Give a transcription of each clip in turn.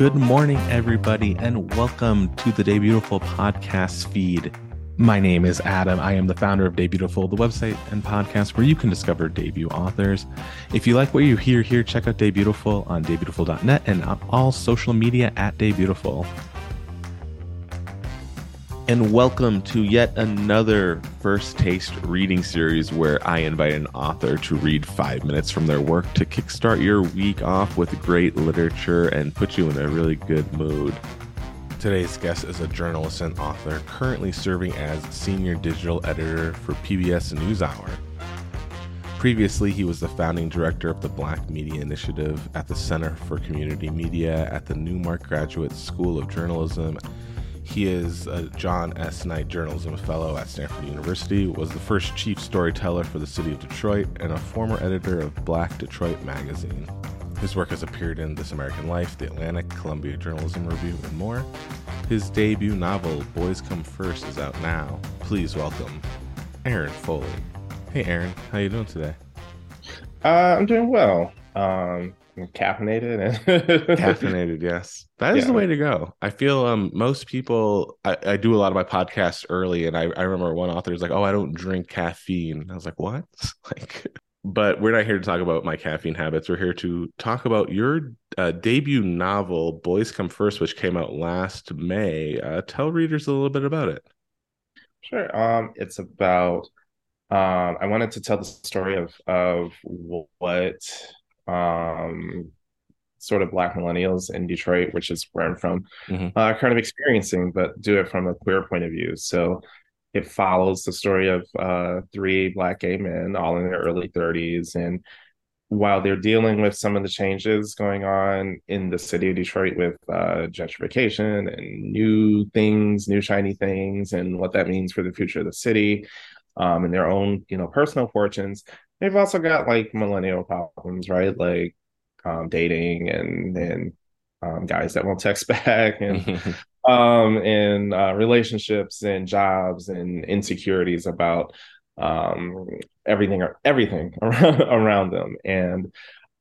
Good morning, everybody, and welcome to the Debutiful podcast feed. My name is Adam. I am the founder of Debutiful, the website and podcast where you can discover debut authors. If you like what you hear here, check out Debutiful on debutiful.net and on all social media at Debutiful and welcome to yet another First Taste reading series where I invite an author to read five minutes from their work to kickstart your week off with great literature and put you in a really good mood. Today's guest is a journalist and author currently serving as senior digital editor for PBS NewsHour. Previously, he was the founding director of the Black Media Initiative at the Center for Community Media at the Newmark Graduate School of Journalism he is a John S. Knight Journalism Fellow at Stanford University, was the first chief storyteller for the city of Detroit, and a former editor of Black Detroit magazine. His work has appeared in This American Life, The Atlantic, Columbia Journalism Review, and more. His debut novel, Boys Come First, is out now. Please welcome Aaron Foley. Hey, Aaron, how you doing today? Uh, I'm doing well. Um, caffeinated and caffeinated yes. That is yeah. the way to go. I feel um most people I, I do a lot of my podcasts early and I, I remember one author was like oh i don't drink caffeine. I was like what? Like but we're not here to talk about my caffeine habits. We're here to talk about your uh, debut novel boys come first which came out last may. Uh, tell readers a little bit about it. Sure. Um it's about um i wanted to tell the story of of what um, sort of black millennials in Detroit, which is where I'm from, mm-hmm. uh, kind of experiencing, but do it from a queer point of view. So it follows the story of uh, three black gay men, all in their early 30s, and while they're dealing with some of the changes going on in the city of Detroit with uh, gentrification and new things, new shiny things, and what that means for the future of the city, um, and their own, you know, personal fortunes, they've also got like millennial problems, right? Like um, dating and and um, guys that won't text back and um and uh, relationships and jobs and insecurities about um everything or everything around, around them. And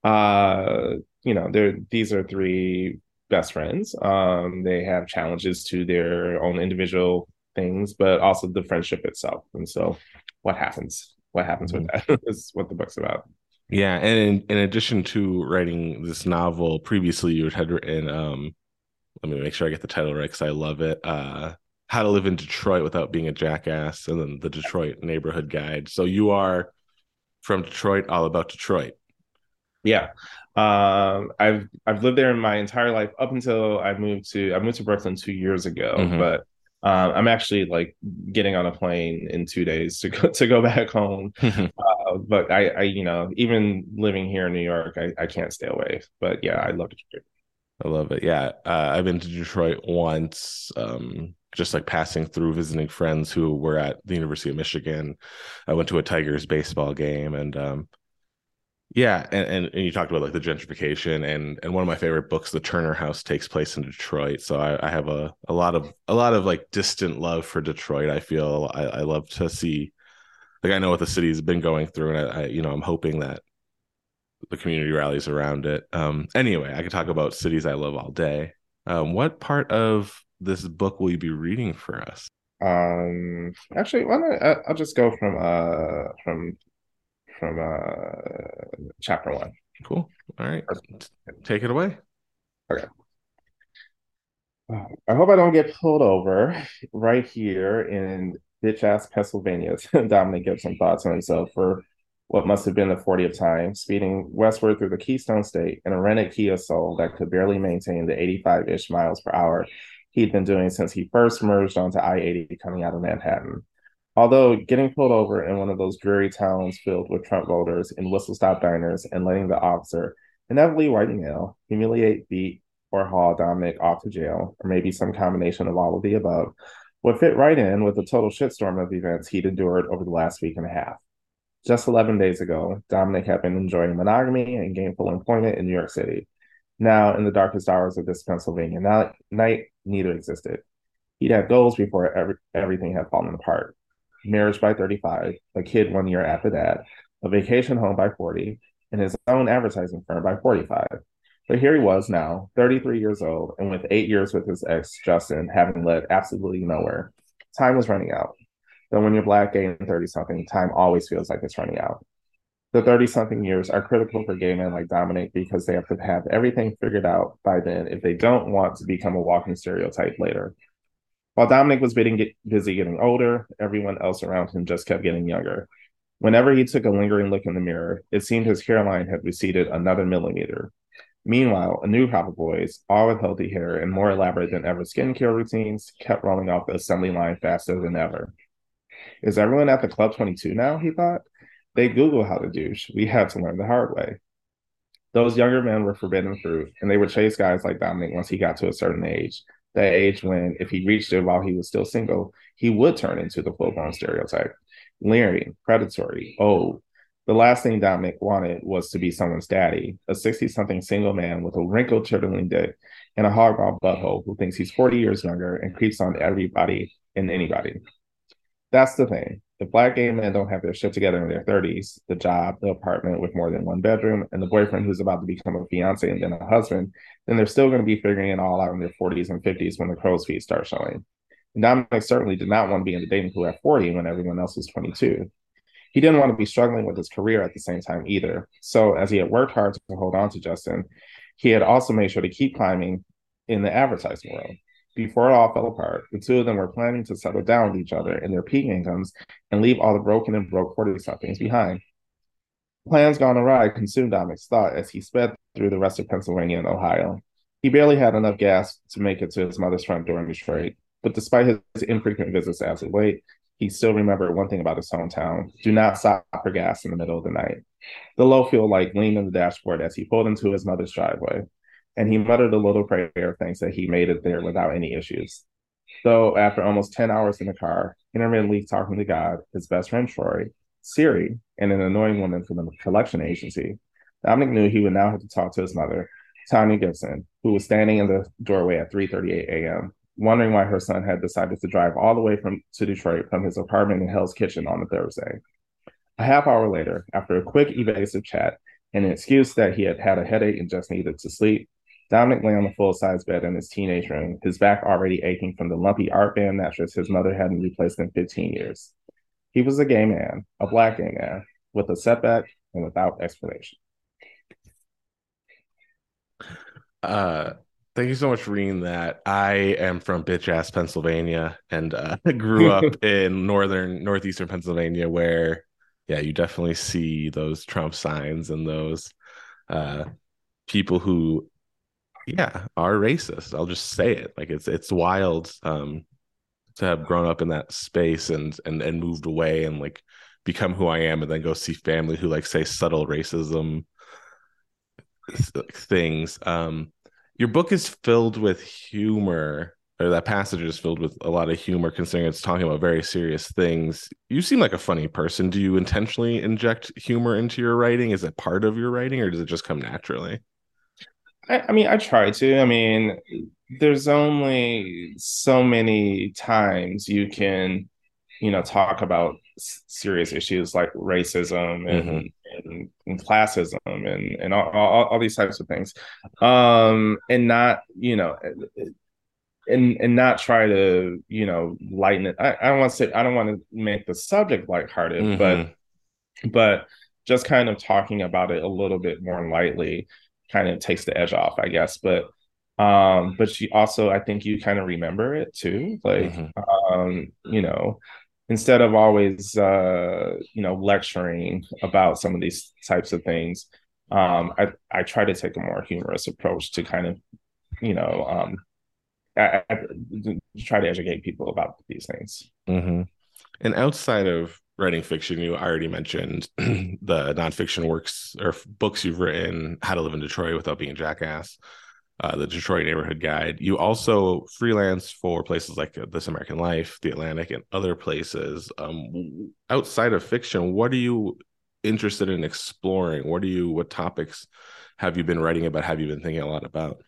uh you know they're these are three best friends. Um they have challenges to their own individual things but also the friendship itself. And so what happens what happens with mm-hmm. that is what the book's about. Yeah, and in, in, addition to writing this novel, previously you had written um let me make sure I get the title right because I love it. Uh How to Live in Detroit Without Being a Jackass, and then the Detroit Neighborhood Guide. So you are from Detroit, all about Detroit. Yeah. Um, I've I've lived there in my entire life up until I moved to I moved to Brooklyn two years ago. Mm-hmm. But um, I'm actually like getting on a plane in two days to go to go back home. uh, but I, I, you know, even living here in New York, I, I can't stay away. But yeah, I love Detroit. I love it. Yeah, uh, I've been to Detroit once, um, just like passing through, visiting friends who were at the University of Michigan. I went to a Tigers baseball game, and um, yeah, and, and, and you talked about like the gentrification and and one of my favorite books, The Turner House, takes place in Detroit. So I, I have a a lot of a lot of like distant love for Detroit. I feel I, I love to see like I know what the city's been going through, and I, I you know I'm hoping that the community rallies around it. Um, anyway, I could talk about cities I love all day. Um, what part of this book will you be reading for us? Um, actually, why not? I'll just go from uh from from uh, chapter one. Cool. All right. Take it away. Okay. I hope I don't get pulled over right here in bitch ass Pennsylvania. Dominic gives some thoughts on himself for what must have been the 40th time, speeding westward through the Keystone State in a rented Kia Soul that could barely maintain the 85 ish miles per hour he'd been doing since he first merged onto I 80 coming out of Manhattan. Although getting pulled over in one of those dreary towns filled with Trump voters in whistle stop diners and letting the officer inevitably white male humiliate, beat, or haul Dominic off to jail, or maybe some combination of all of the above, would fit right in with the total shitstorm of events he'd endured over the last week and a half. Just 11 days ago, Dominic had been enjoying monogamy and gainful employment in New York City. Now, in the darkest hours of this Pennsylvania night, neither existed. He'd had goals before every, everything had fallen apart marriage by 35, a kid one year after that, a vacation home by 40, and his own advertising firm by 45. But here he was now, 33 years old, and with eight years with his ex, Justin, having led absolutely nowhere. Time was running out. Though when you're black, gay, and 30 something, time always feels like it's running out. The 30 something years are critical for gay men like Dominic because they have to have everything figured out by then if they don't want to become a walking stereotype later. While Dominic was getting, busy getting older, everyone else around him just kept getting younger. Whenever he took a lingering look in the mirror, it seemed his hairline had receded another millimeter. Meanwhile, a new crop of boys, all with healthy hair and more elaborate than ever skincare routines, kept rolling off the assembly line faster than ever. Is everyone at the Club 22 now? He thought. They Google how to douche. We had to learn the hard way. Those younger men were forbidden fruit, and they would chase guys like Dominic once he got to a certain age. That age when, if he reached it while he was still single, he would turn into the full blown stereotype. Leering, predatory, old. The last thing Dominic wanted was to be someone's daddy, a 60 something single man with a wrinkled, chitterling dick and a hardball butthole who thinks he's 40 years younger and creeps on everybody and anybody. That's the thing. If black gay men don't have their shit together in their 30s, the job, the apartment with more than one bedroom, and the boyfriend who's about to become a fiance and then a husband, then they're still going to be figuring it all out in their 40s and 50s when the crow's feet start showing. And Dominic certainly did not want to be in the dating pool at 40 when everyone else was 22. He didn't want to be struggling with his career at the same time either. So, as he had worked hard to hold on to Justin, he had also made sure to keep climbing in the advertising world. Before it all fell apart, the two of them were planning to settle down with each other in their peak incomes and leave all the broken and broke 40 somethings behind. Plans gone awry consumed Dominic's thought as he sped through the rest of Pennsylvania and Ohio. He barely had enough gas to make it to his mother's front door in Detroit, but despite his infrequent visits as of late, he still remembered one thing about his hometown do not stop for gas in the middle of the night. The low fuel light gleamed in the dashboard as he pulled into his mother's driveway and he muttered a little prayer of thanks that he made it there without any issues. So after almost 10 hours in the car, intermittently talking to God, his best friend Troy, Siri, and an annoying woman from the collection agency, Dominic knew he would now have to talk to his mother, Tanya Gibson, who was standing in the doorway at 3:38 a.m., wondering why her son had decided to drive all the way from to Detroit from his apartment in Hell's Kitchen on a Thursday. A half hour later, after a quick evasive chat and an excuse that he had had a headache and just needed to sleep, Dominic lay on the full size bed in his teenage room, his back already aching from the lumpy Art Van mattress his mother hadn't replaced in 15 years. He was a gay man, a black gay man, with a setback and without explanation. Uh, thank you so much for reading that. I am from bitch ass Pennsylvania and uh, grew up in northern northeastern Pennsylvania, where yeah, you definitely see those Trump signs and those uh, people who yeah. are racist. I'll just say it. Like it's it's wild um to have grown up in that space and and and moved away and like become who i am and then go see family who like say subtle racism things. Um your book is filled with humor or that passage is filled with a lot of humor considering it's talking about very serious things. You seem like a funny person. Do you intentionally inject humor into your writing? Is it part of your writing or does it just come naturally I, I mean, I try to. I mean, there's only so many times you can, you know, talk about serious issues like racism and, mm-hmm. and, and, classism and and all, all, all, these types of things, um, and not you know, and and not try to you know lighten it. I, I don't want to say I don't want to make the subject lighthearted, mm-hmm. but but just kind of talking about it a little bit more lightly kind of takes the edge off, I guess. But um, but you also, I think you kind of remember it too, like mm-hmm. um, you know, instead of always uh, you know lecturing about some of these types of things, um, I I try to take a more humorous approach to kind of you know um, I, I try to educate people about these things. Mm-hmm. And outside of writing fiction, you i already mentioned the nonfiction works or books you've written, How to Live in Detroit Without Being a Jackass, uh, the Detroit Neighborhood Guide. You also freelance for places like This American Life, The Atlantic, and other places. Um, outside of fiction, what are you interested in exploring? What are you? What topics have you been writing about? Have you been thinking a lot about?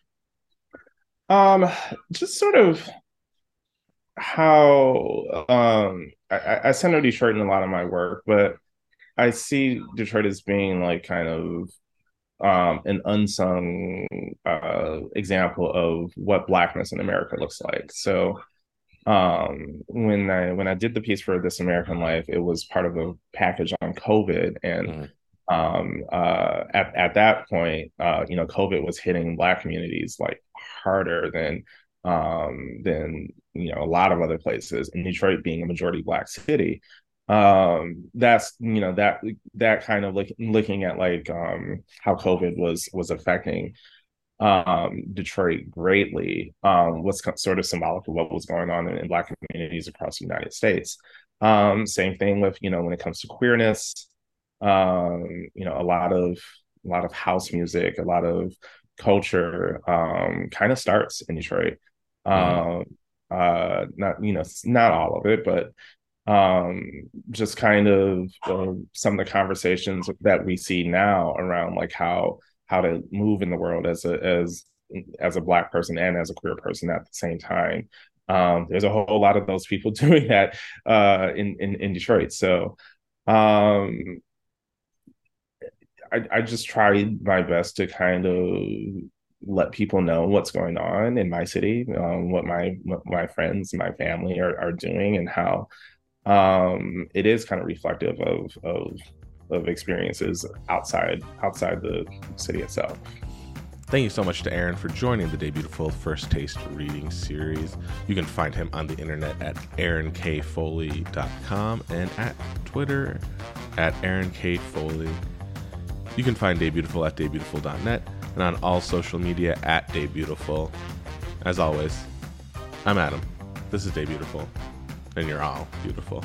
Um, just sort of how um I, I center Detroit in a lot of my work, but I see Detroit as being like kind of um, an unsung uh, example of what blackness in America looks like. So um, when I when I did the piece for This American Life, it was part of a package on COVID, and mm-hmm. um, uh, at at that point, uh, you know, COVID was hitting Black communities like harder than um, than you know a lot of other places. And Detroit being a majority Black city, um that's you know that that kind of look, looking at like um how covid was was affecting um detroit greatly um was sort of symbolic of what was going on in, in black communities across the united states um same thing with you know when it comes to queerness um you know a lot of a lot of house music a lot of culture um kind of starts in detroit mm-hmm. Uh not you know not all of it but um just kind of uh, some of the conversations that we see now around like how how to move in the world as a as as a black person and as a queer person at the same time. Um there's a whole lot of those people doing that uh in in, in detroit. So um I, I just tried my best to kind of let people know what's going on in my city, um, what my what my friends, my family are, are doing, and how um, it is kind of reflective of, of of experiences outside outside the city itself. Thank you so much to Aaron for joining the Debutiful First Taste reading series. You can find him on the internet at aaronkfoley.com and at Twitter at aaronkfoley. You can find Day Beautiful at debutiful.net and on all social media at Debutiful. As always, I'm Adam. This is Debutiful and you're all beautiful.